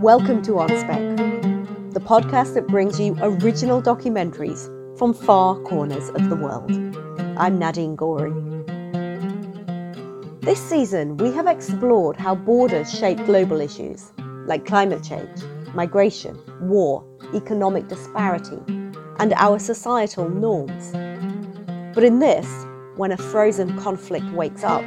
Welcome to On Spec, the podcast that brings you original documentaries from far corners of the world. I'm Nadine Gorey. This season, we have explored how borders shape global issues like climate change, migration, war, economic disparity, and our societal norms. But in this, when a frozen conflict wakes up,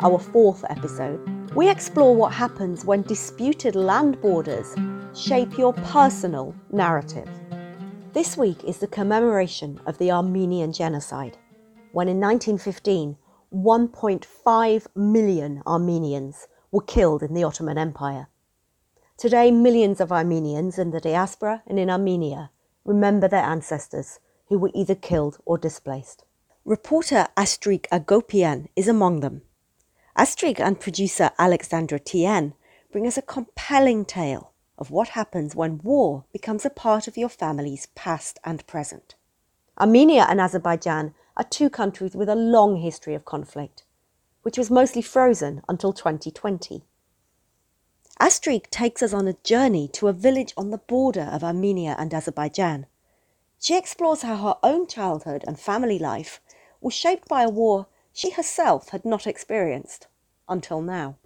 our fourth episode, we explore what happens when disputed land borders shape your personal narrative. This week is the commemoration of the Armenian Genocide, when in 1915, 1.5 million Armenians were killed in the Ottoman Empire. Today, millions of Armenians in the diaspora and in Armenia remember their ancestors who were either killed or displaced. Reporter Astrik Agopian is among them. Astrik and producer Alexandra Tien bring us a compelling tale of what happens when war becomes a part of your family's past and present. Armenia and Azerbaijan are two countries with a long history of conflict, which was mostly frozen until 2020. Astrik takes us on a journey to a village on the border of Armenia and Azerbaijan. She explores how her own childhood and family life was shaped by a war she herself had not experienced until now.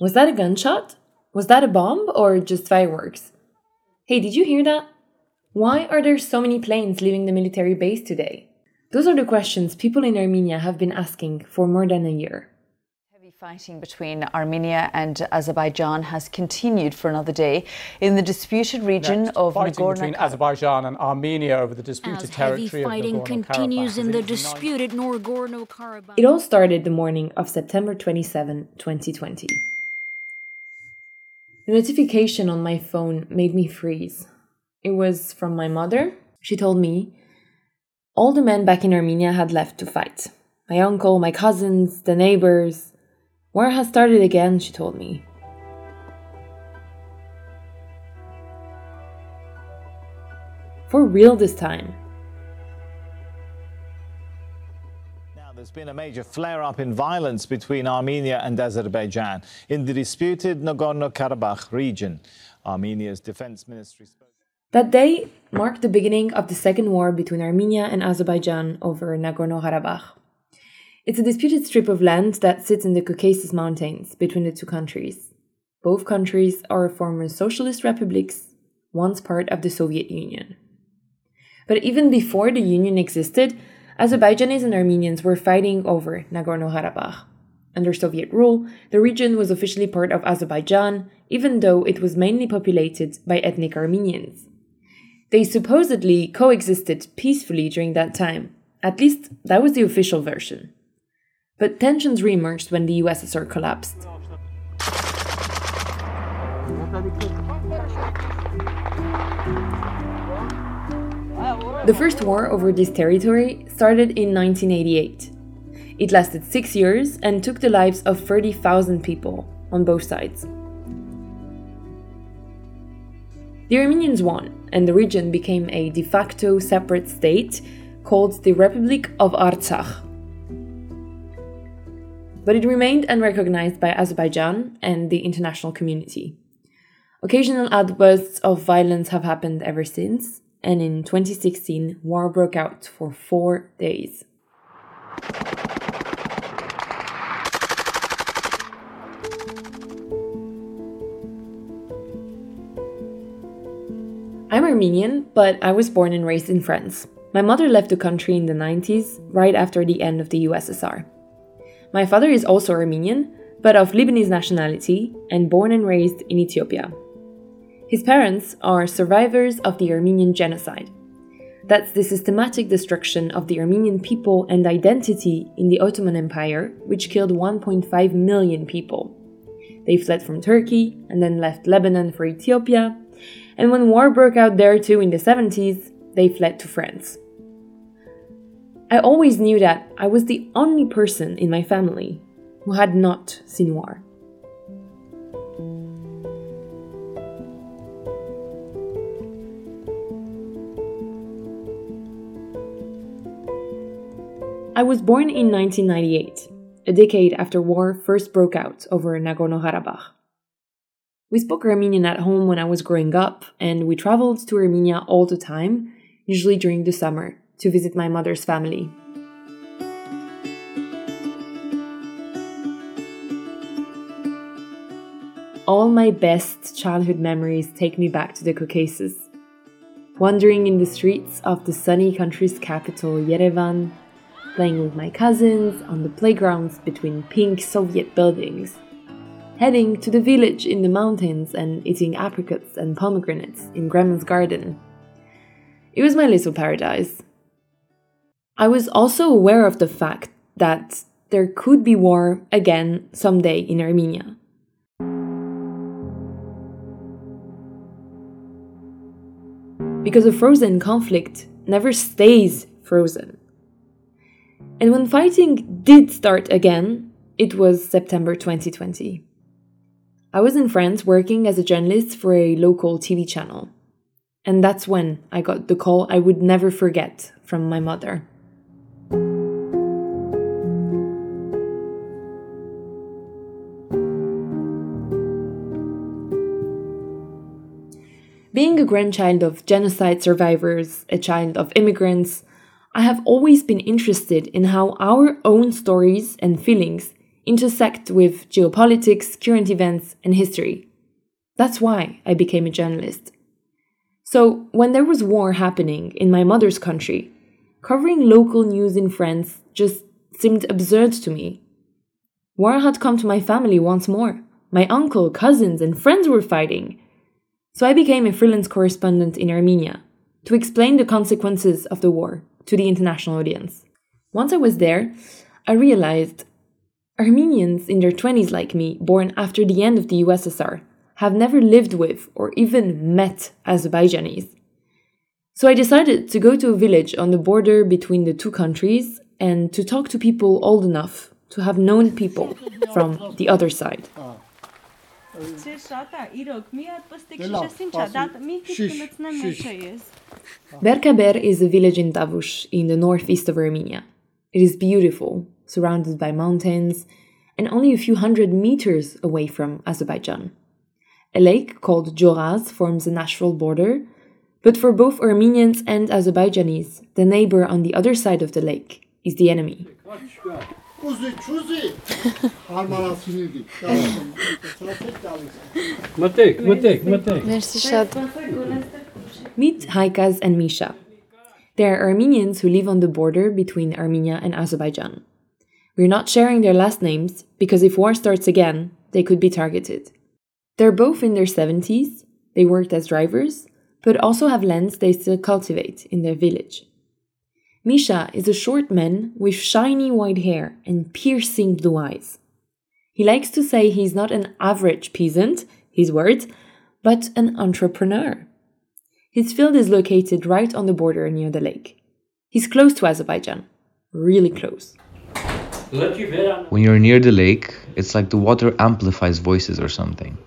Was that a gunshot? Was that a bomb or just fireworks? Hey, did you hear that? Why are there so many planes leaving the military base today? Those are the questions people in Armenia have been asking for more than a year. The fighting between Armenia and Azerbaijan has continued for another day in the disputed region Next, of fighting Nagorno between Azerbaijan and Armenia over the disputed As heavy fighting of continues in the disputed Nagorno-Karabakh. It all started the morning of September 27, 2020. The notification on my phone made me freeze. It was from my mother. She told me all the men back in Armenia had left to fight. My uncle, my cousins, the neighbors. War has started again, she told me. For real this time. Now, there's been a major flare up in violence between Armenia and Azerbaijan in the disputed Nagorno Karabakh region. Armenia's defense ministry spoke. That day marked the beginning of the second war between Armenia and Azerbaijan over Nagorno Karabakh. It's a disputed strip of land that sits in the Caucasus Mountains between the two countries. Both countries are former socialist republics, once part of the Soviet Union. But even before the Union existed, Azerbaijanis and Armenians were fighting over Nagorno Karabakh. Under Soviet rule, the region was officially part of Azerbaijan, even though it was mainly populated by ethnic Armenians. They supposedly coexisted peacefully during that time. At least, that was the official version. But tensions reemerged when the USSR collapsed. The first war over this territory started in 1988. It lasted six years and took the lives of 30,000 people on both sides. The Armenians won, and the region became a de facto separate state called the Republic of Artsakh. But it remained unrecognized by Azerbaijan and the international community. Occasional outbursts of violence have happened ever since, and in 2016, war broke out for four days. I'm Armenian, but I was born and raised in France. My mother left the country in the 90s, right after the end of the USSR. My father is also Armenian, but of Lebanese nationality and born and raised in Ethiopia. His parents are survivors of the Armenian genocide. That's the systematic destruction of the Armenian people and identity in the Ottoman Empire, which killed 1.5 million people. They fled from Turkey and then left Lebanon for Ethiopia, and when war broke out there too in the 70s, they fled to France. I always knew that I was the only person in my family who had not seen war. I was born in 1998, a decade after war first broke out over Nagorno Karabakh. We spoke Armenian at home when I was growing up, and we traveled to Armenia all the time, usually during the summer to visit my mother's family. All my best childhood memories take me back to the Caucasus. Wandering in the streets of the sunny country's capital, Yerevan, playing with my cousins on the playgrounds between pink Soviet buildings, heading to the village in the mountains and eating apricots and pomegranates in grandma's garden. It was my little paradise. I was also aware of the fact that there could be war again someday in Armenia. Because a frozen conflict never stays frozen. And when fighting did start again, it was September 2020. I was in France working as a journalist for a local TV channel. And that's when I got the call I would never forget from my mother. Being a grandchild of genocide survivors, a child of immigrants, I have always been interested in how our own stories and feelings intersect with geopolitics, current events, and history. That's why I became a journalist. So, when there was war happening in my mother's country, covering local news in France just seemed absurd to me. War had come to my family once more. My uncle, cousins, and friends were fighting. So I became a freelance correspondent in Armenia to explain the consequences of the war to the international audience. Once I was there, I realized Armenians in their 20s, like me, born after the end of the USSR, have never lived with or even met Azerbaijanis. So I decided to go to a village on the border between the two countries and to talk to people old enough to have known people from the other side. Ah. Berkaber is a village in Tavush in the northeast of Armenia. It is beautiful, surrounded by mountains, and only a few hundred meters away from Azerbaijan. A lake called Joraz forms a natural border, but for both Armenians and Azerbaijanis, the neighbor on the other side of the lake is the enemy. Meet Haikaz and Misha. They are Armenians who live on the border between Armenia and Azerbaijan. We're not sharing their last names because if war starts again, they could be targeted. They're both in their 70s, they worked as drivers, but also have lands they still cultivate in their village. Misha is a short man with shiny white hair and piercing blue eyes. He likes to say he's not an average peasant, his words, but an entrepreneur. His field is located right on the border near the lake. He's close to Azerbaijan, really close. When you're near the lake, it's like the water amplifies voices or something.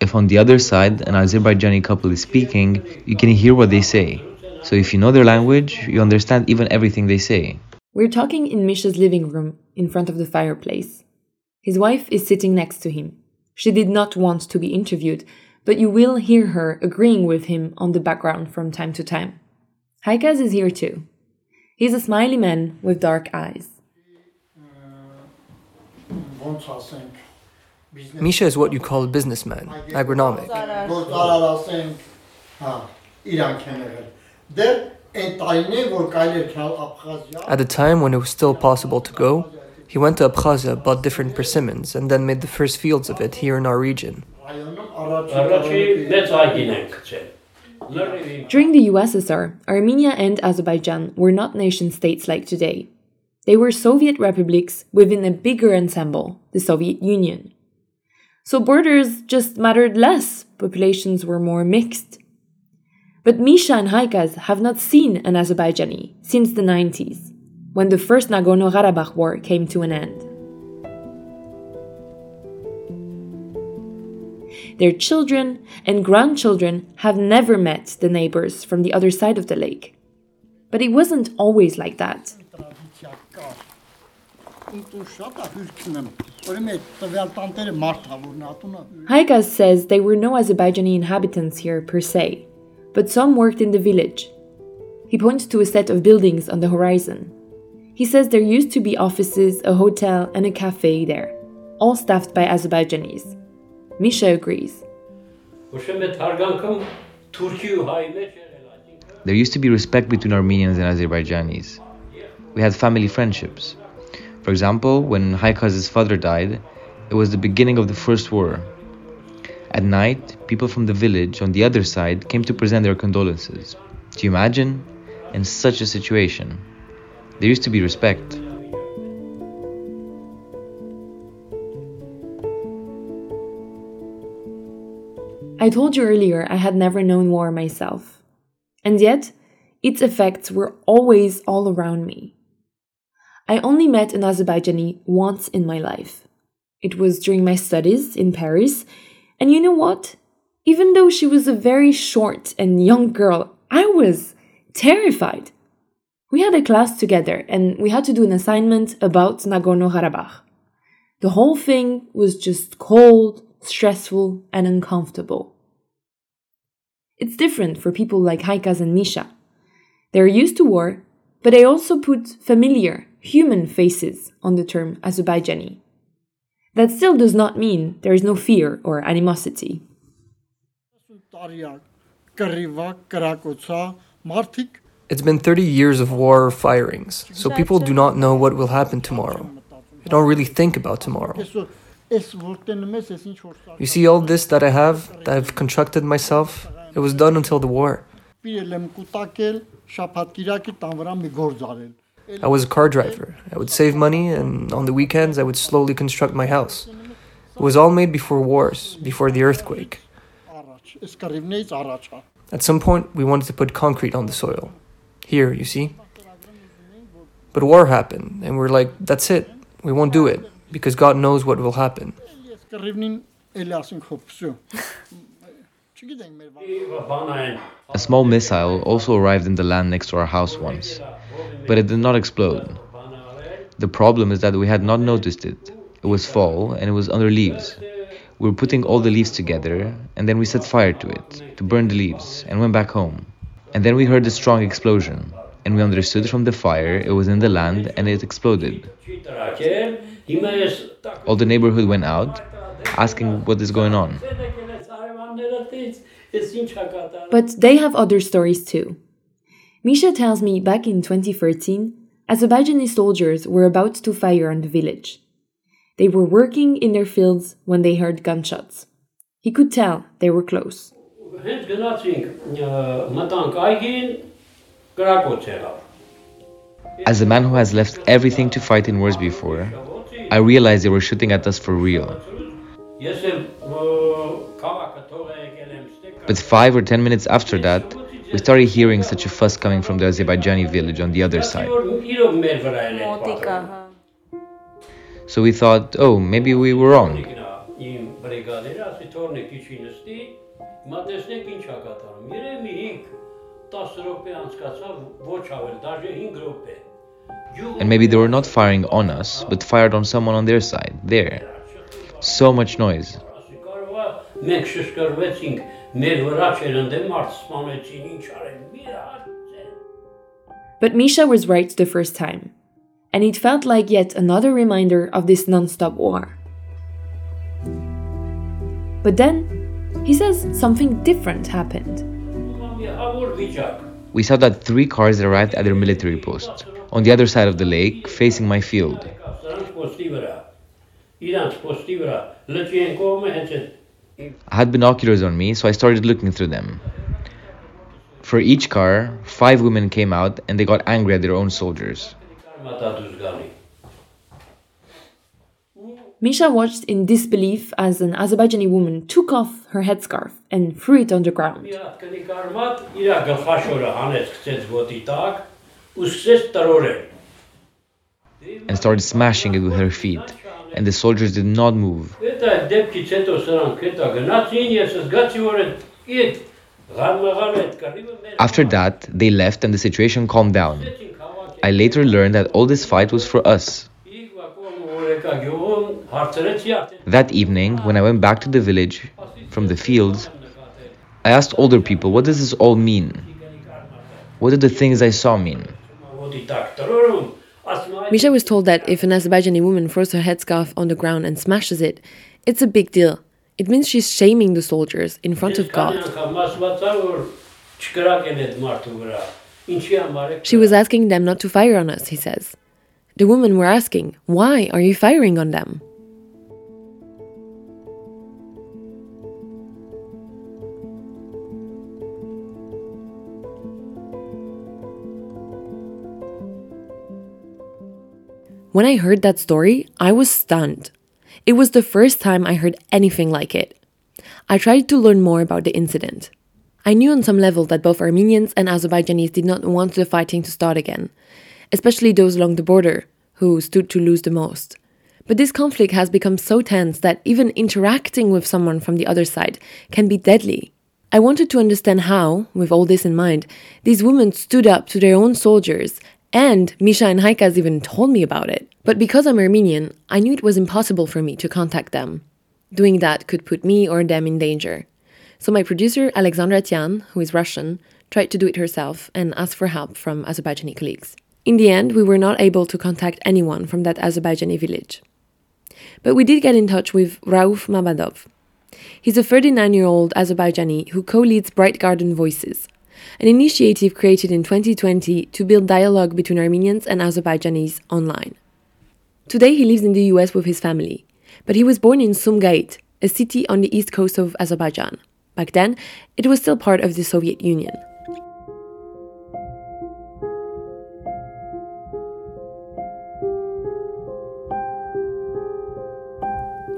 If on the other side an Azerbaijani couple is speaking, you can hear what they say. So if you know their language, you understand even everything they say. We're talking in Misha's living room, in front of the fireplace. His wife is sitting next to him. She did not want to be interviewed, but you will hear her agreeing with him on the background from time to time. Haikaz is here too. He's a smiley man with dark eyes. Misha is what you call a businessman, agronomic. At the time when it was still possible to go, he went to Abkhazia, bought different persimmons, and then made the first fields of it here in our region. During the USSR, Armenia and Azerbaijan were not nation states like today. They were Soviet republics within a bigger ensemble, the Soviet Union. So borders just mattered less, populations were more mixed. But Misha and Haikaz have not seen an Azerbaijani since the 90s, when the first Nagorno Karabakh war came to an end. Their children and grandchildren have never met the neighbors from the other side of the lake. But it wasn't always like that. Haikaz says there were no Azerbaijani inhabitants here per se, but some worked in the village. He points to a set of buildings on the horizon. He says there used to be offices, a hotel, and a cafe there, all staffed by Azerbaijanis. Misha agrees. There used to be respect between Armenians and Azerbaijanis. We had family friendships. For example, when Haikaz's father died, it was the beginning of the First War. At night, people from the village on the other side came to present their condolences. Do you imagine? In such a situation, there used to be respect. I told you earlier I had never known war myself. And yet, its effects were always all around me. I only met an Azerbaijani once in my life. It was during my studies in Paris, and you know what? Even though she was a very short and young girl, I was terrified. We had a class together and we had to do an assignment about Nagorno Karabakh. The whole thing was just cold, stressful, and uncomfortable. It's different for people like Haikaz and Misha. They're used to war, but they also put familiar, human faces on the term Azerbaijani. That still does not mean there is no fear or animosity. It's been 30 years of war or firings, so people do not know what will happen tomorrow. They don't really think about tomorrow. You see, all this that I have, that I've constructed myself, it was done until the war. I was a car driver. I would save money, and on the weekends, I would slowly construct my house. It was all made before wars, before the earthquake. At some point, we wanted to put concrete on the soil. Here, you see? But war happened, and we're like, that's it. We won't do it, because God knows what will happen. A small missile also arrived in the land next to our house once, but it did not explode. The problem is that we had not noticed it. It was fall and it was under leaves. We were putting all the leaves together and then we set fire to it to burn the leaves and went back home. And then we heard a strong explosion and we understood from the fire it was in the land and it exploded. All the neighborhood went out asking what is going on. But they have other stories too. Misha tells me back in 2013, Azerbaijani soldiers were about to fire on the village. They were working in their fields when they heard gunshots. He could tell they were close. As a man who has left everything to fight in wars before, I realized they were shooting at us for real. But five or ten minutes after that, we started hearing such a fuss coming from the Azerbaijani village on the other side. So we thought, oh, maybe we were wrong. And maybe they were not firing on us, but fired on someone on their side, there. So much noise. But Misha was right the first time, and it felt like yet another reminder of this non stop war. But then, he says something different happened. We saw that three cars arrived at their military post, on the other side of the lake, facing my field. I had binoculars on me, so I started looking through them. For each car, five women came out and they got angry at their own soldiers. Misha watched in disbelief as an Azerbaijani woman took off her headscarf and threw it on the ground. And started smashing it with her feet, and the soldiers did not move. After that, they left and the situation calmed down. I later learned that all this fight was for us. That evening, when I went back to the village from the fields, I asked older people, what does this all mean? What do the things I saw mean? Misha was told that if an Azerbaijani woman throws her headscarf on the ground and smashes it, it's a big deal. It means she's shaming the soldiers in front of God. She was asking them not to fire on us, he says. The women were asking, Why are you firing on them? When I heard that story, I was stunned. It was the first time I heard anything like it. I tried to learn more about the incident. I knew on some level that both Armenians and Azerbaijanis did not want the fighting to start again, especially those along the border, who stood to lose the most. But this conflict has become so tense that even interacting with someone from the other side can be deadly. I wanted to understand how, with all this in mind, these women stood up to their own soldiers and Misha and Haikaz even told me about it. But because I'm Armenian, I knew it was impossible for me to contact them. Doing that could put me or them in danger. So my producer, Alexandra Tian, who is Russian, tried to do it herself and asked for help from Azerbaijani colleagues. In the end, we were not able to contact anyone from that Azerbaijani village. But we did get in touch with Rauf Mammadov. He's a 39 year old Azerbaijani who co leads Bright Garden Voices, an initiative created in 2020 to build dialogue between Armenians and Azerbaijanis online. Today he lives in the US with his family, but he was born in Sumgait, a city on the east coast of Azerbaijan. Back then, it was still part of the Soviet Union.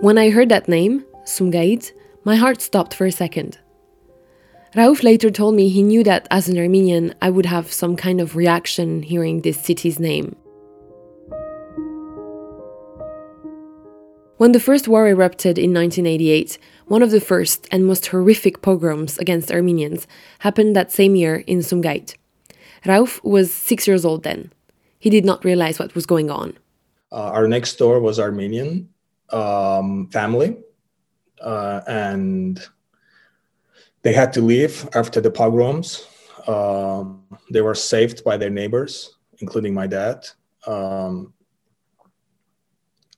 When I heard that name, Sumgait, my heart stopped for a second. Rauf later told me he knew that as an Armenian, I would have some kind of reaction hearing this city's name. When the first war erupted in 1988, one of the first and most horrific pogroms against Armenians happened that same year in Sumgait. Rauf was six years old then. He did not realize what was going on. Uh, our next door was Armenian um, family, uh, and they had to leave after the pogroms. Um, they were saved by their neighbors, including my dad. Um,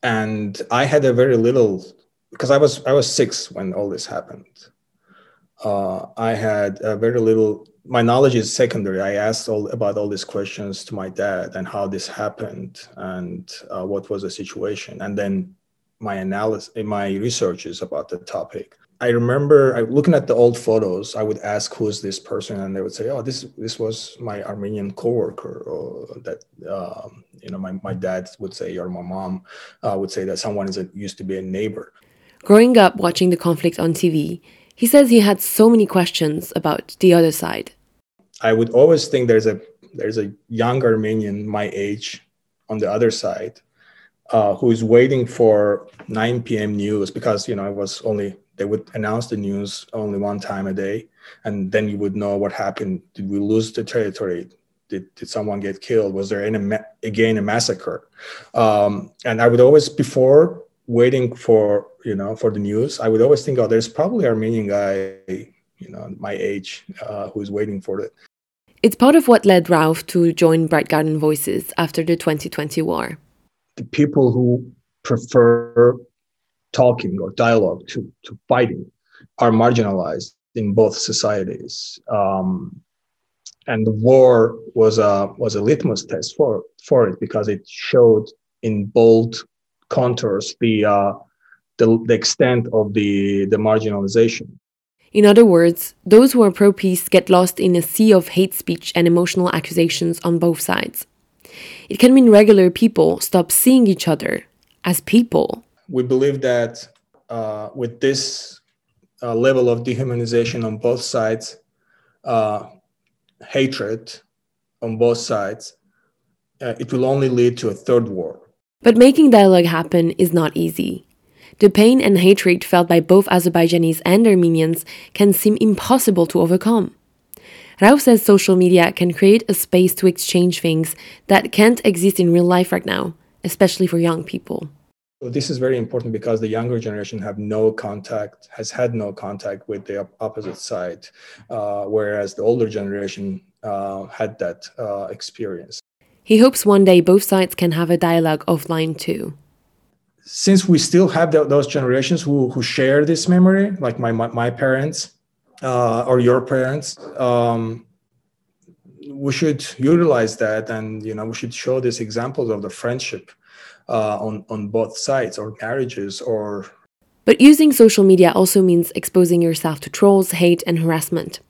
and I had a very little because I was I was six when all this happened. Uh, I had a very little. My knowledge is secondary. I asked all about all these questions to my dad and how this happened and uh, what was the situation, and then my analysis, my researches about the topic. I remember I, looking at the old photos. I would ask, "Who is this person?" and they would say, "Oh, this this was my Armenian coworker." Or that um, you know, my, my dad would say, or my mom uh, would say that someone is a, used to be a neighbor. Growing up watching the conflict on TV, he says he had so many questions about the other side. I would always think there's a there's a young Armenian my age on the other side uh, who is waiting for 9 p.m. news because you know I was only they would announce the news only one time a day and then you would know what happened. Did we lose the territory? Did, did someone get killed? Was there any again a massacre? Um, and i would always before waiting for you know for the news i would always think oh there's probably armenian guy you know my age uh, who's waiting for it. It's part of what led Rauf to join bright garden voices after the 2020 war. The people who prefer talking or dialogue to, to fighting are marginalized in both societies. Um, and the war was a was a litmus test for for it because it showed in bold contours the uh, the, the extent of the the marginalization. In other words, those who are pro peace get lost in a sea of hate speech and emotional accusations on both sides. It can mean regular people stop seeing each other as people we believe that uh, with this uh, level of dehumanization on both sides, uh, hatred on both sides, uh, it will only lead to a third war. But making dialogue happen is not easy. The pain and hatred felt by both Azerbaijanis and Armenians can seem impossible to overcome. Rauf says social media can create a space to exchange things that can't exist in real life right now, especially for young people. This is very important because the younger generation have no contact, has had no contact with the opposite side, uh, whereas the older generation uh, had that uh, experience. He hopes one day both sides can have a dialogue offline too. Since we still have those generations who, who share this memory, like my, my, my parents uh, or your parents, um, we should utilize that and you know we should show these examples of the friendship uh, on on both sides or marriages or but using social media also means exposing yourself to trolls hate and harassment.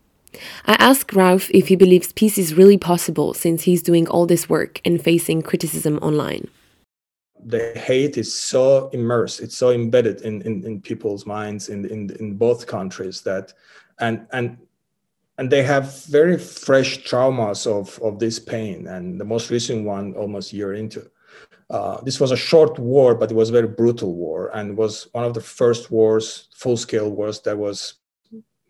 I asked Rauf if he believes peace is really possible since he's doing all this work and facing criticism online. The hate is so immersed it's so embedded in, in, in people's minds in, in, in both countries that and and and they have very fresh traumas of, of this pain and the most recent one almost a year into uh, this was a short war, but it was a very brutal war and was one of the first wars, full scale wars that was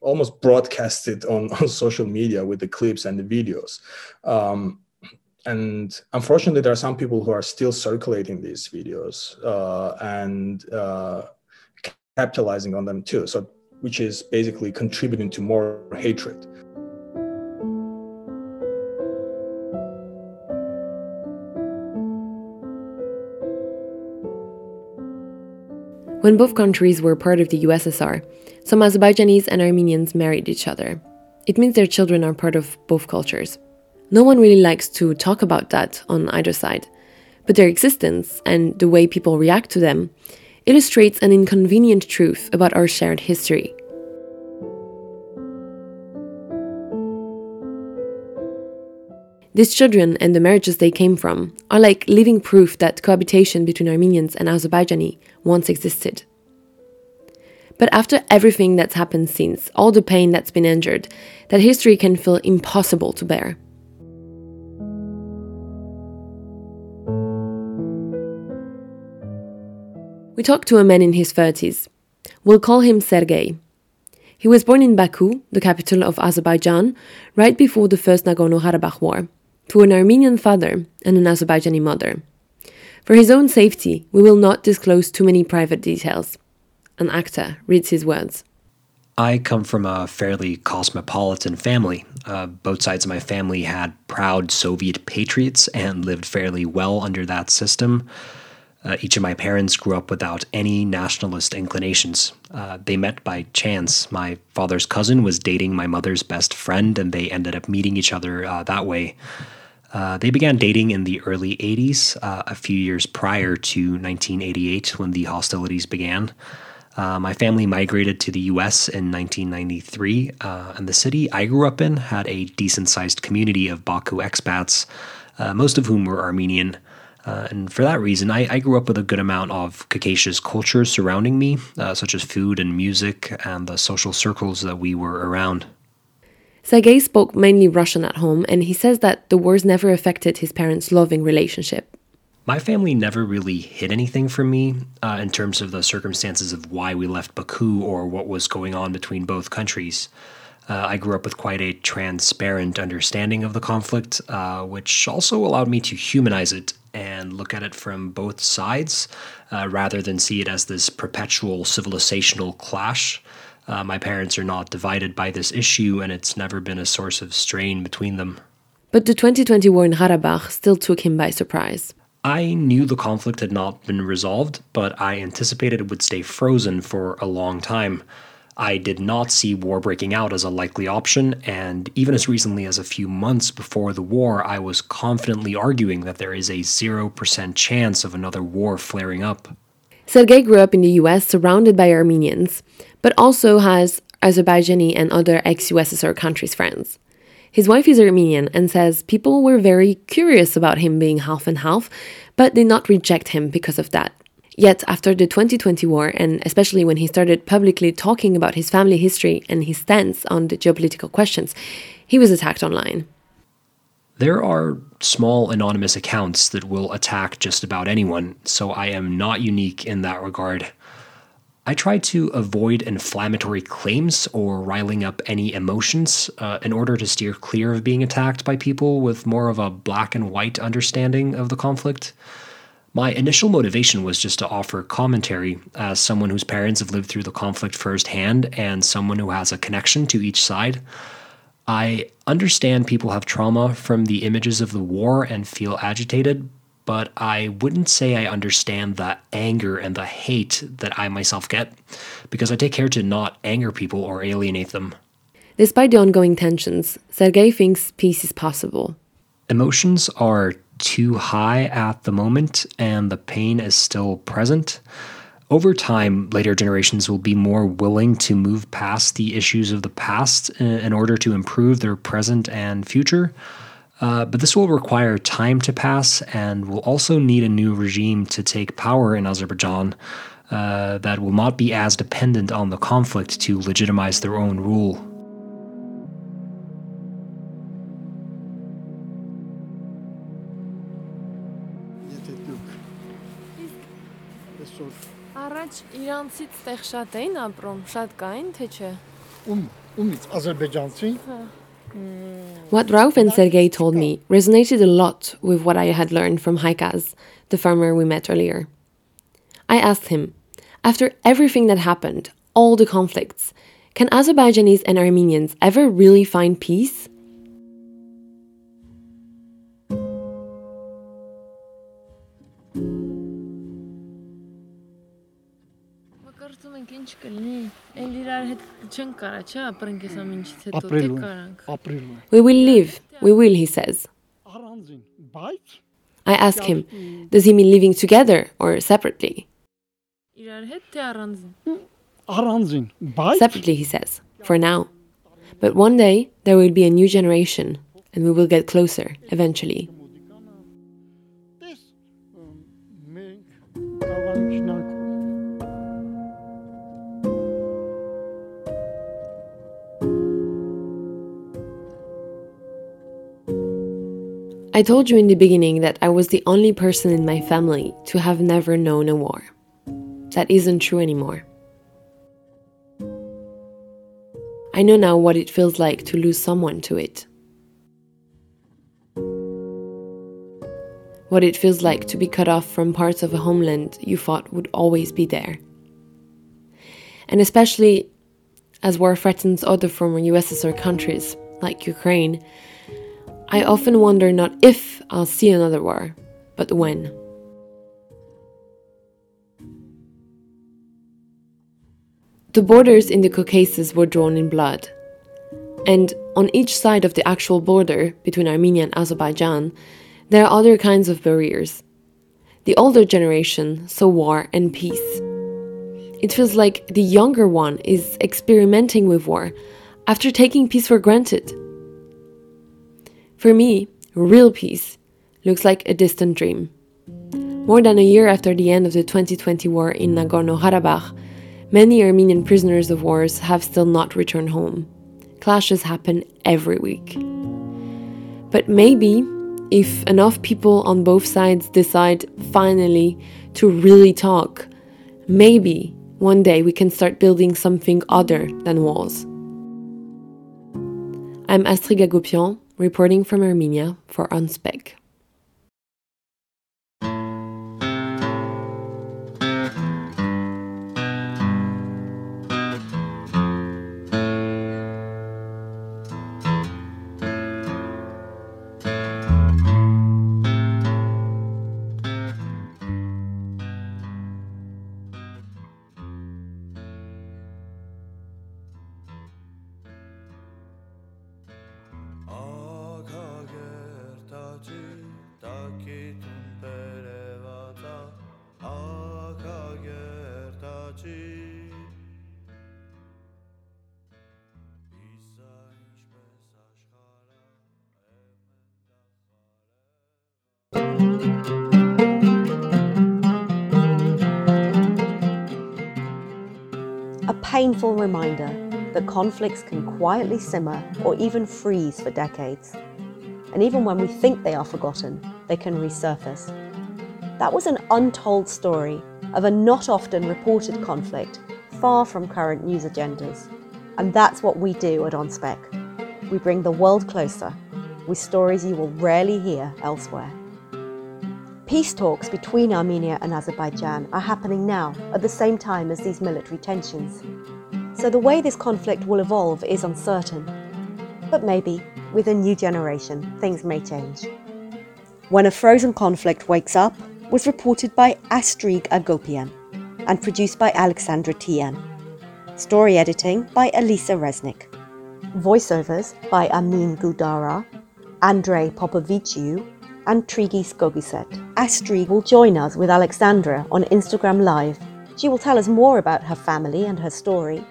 almost broadcasted on, on social media with the clips and the videos. Um, and unfortunately, there are some people who are still circulating these videos uh, and uh, capitalizing on them too. So, which is basically contributing to more hatred. When both countries were part of the USSR, some Azerbaijanis and Armenians married each other. It means their children are part of both cultures. No one really likes to talk about that on either side, but their existence and the way people react to them illustrates an inconvenient truth about our shared history. These children and the marriages they came from are like living proof that cohabitation between Armenians and Azerbaijani once existed. But after everything that's happened since, all the pain that's been endured, that history can feel impossible to bear. We talked to a man in his 30s. We'll call him Sergei. He was born in Baku, the capital of Azerbaijan, right before the First Nagorno Karabakh War to an Armenian father and an Azerbaijani mother. For his own safety, we will not disclose too many private details. An actor reads his words. I come from a fairly cosmopolitan family. Uh, both sides of my family had proud Soviet patriots and lived fairly well under that system. Uh, each of my parents grew up without any nationalist inclinations. Uh, they met by chance. My father's cousin was dating my mother's best friend, and they ended up meeting each other uh, that way. Uh, they began dating in the early 80s, uh, a few years prior to 1988 when the hostilities began. Uh, my family migrated to the US in 1993, uh, and the city I grew up in had a decent sized community of Baku expats, uh, most of whom were Armenian. And for that reason, I, I, grew up with a good amount of Caucasus culture surrounding me, such as food and music and the social circles that we were around. Sergei spoke mainly Russian at home, and he says that the wars never affected his parents' loving relationship. My family never really hid anything from me uh, in terms of the circumstances of why we left Baku or what was going on between both countries. Uh, I grew up with quite a transparent understanding of the conflict, uh, which also allowed me to humanize it and look at it from both sides uh, rather than see it as this perpetual civilizational clash. Uh, my parents are not divided by this issue, and it's never been a source of strain between them. But the 2020 war in Karabakh still took him by surprise. I knew the conflict had not been resolved, but I anticipated it would stay frozen for a long time. I did not see war breaking out as a likely option, and even as recently as a few months before the war, I was confidently arguing that there is a 0% chance of another war flaring up. Sergei grew up in the US surrounded by Armenians, but also has Azerbaijani and other ex USSR countries friends. His wife is Armenian and says people were very curious about him being half and half, but did not reject him because of that. Yet, after the 2020 war, and especially when he started publicly talking about his family history and his stance on the geopolitical questions, he was attacked online. There are small anonymous accounts that will attack just about anyone, so I am not unique in that regard. I try to avoid inflammatory claims or riling up any emotions uh, in order to steer clear of being attacked by people with more of a black and white understanding of the conflict. My initial motivation was just to offer commentary as someone whose parents have lived through the conflict firsthand and someone who has a connection to each side. I understand people have trauma from the images of the war and feel agitated, but I wouldn't say I understand the anger and the hate that I myself get, because I take care to not anger people or alienate them. Despite the ongoing tensions, Sergei thinks peace is possible. Emotions are too high at the moment and the pain is still present. Over time, later generations will be more willing to move past the issues of the past in order to improve their present and future. Uh, but this will require time to pass and will also need a new regime to take power in Azerbaijan uh, that will not be as dependent on the conflict to legitimize their own rule. շատ էին ապրում, շատ կային, թե չէ։ Ում ումից mm. What Rauf and Sergei told me resonated a lot with what I had learned from Haikaz, the farmer we met earlier. I asked him, after everything that happened, all the conflicts, can Azerbaijanis and Armenians ever really find peace? We will live. We will, he says. I ask him, does he mean living together or separately? Separately, he says, for now. But one day there will be a new generation, and we will get closer, eventually. I told you in the beginning that I was the only person in my family to have never known a war. That isn't true anymore. I know now what it feels like to lose someone to it. What it feels like to be cut off from parts of a homeland you thought would always be there. And especially as war threatens other former USSR countries, like Ukraine, I often wonder not if I'll see another war, but when. The borders in the Caucasus were drawn in blood. And on each side of the actual border between Armenia and Azerbaijan, there are other kinds of barriers. The older generation saw war and peace. It feels like the younger one is experimenting with war after taking peace for granted. For me, real peace looks like a distant dream. More than a year after the end of the 2020 war in Nagorno Karabakh, many Armenian prisoners of wars have still not returned home. Clashes happen every week. But maybe, if enough people on both sides decide finally to really talk, maybe one day we can start building something other than walls. I'm Astrik Agopian, reporting from Armenia for On Spec. Painful reminder that conflicts can quietly simmer or even freeze for decades. And even when we think they are forgotten, they can resurface. That was an untold story of a not often reported conflict, far from current news agendas. And that's what we do at OnSpec. We bring the world closer with stories you will rarely hear elsewhere. Peace talks between Armenia and Azerbaijan are happening now at the same time as these military tensions. So the way this conflict will evolve is uncertain. But maybe, with a new generation, things may change. When a frozen conflict wakes up was reported by Astrik Agopian and produced by Alexandra Tian. Story editing by Elisa Resnick. Voiceovers by Amin Gudara, Andrei Popoviciu, and Trigi Skogiset. Astrik will join us with Alexandra on Instagram Live. She will tell us more about her family and her story,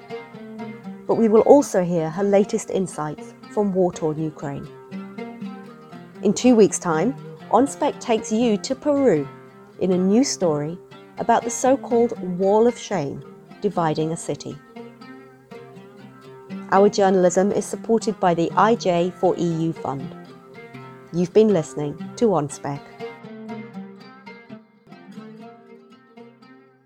but we will also hear her latest insights from war torn Ukraine. In two weeks' time, On Spec takes you to Peru in a new story about the so called Wall of Shame dividing a city. Our journalism is supported by the IJ4EU Fund. You've been listening to On Spec.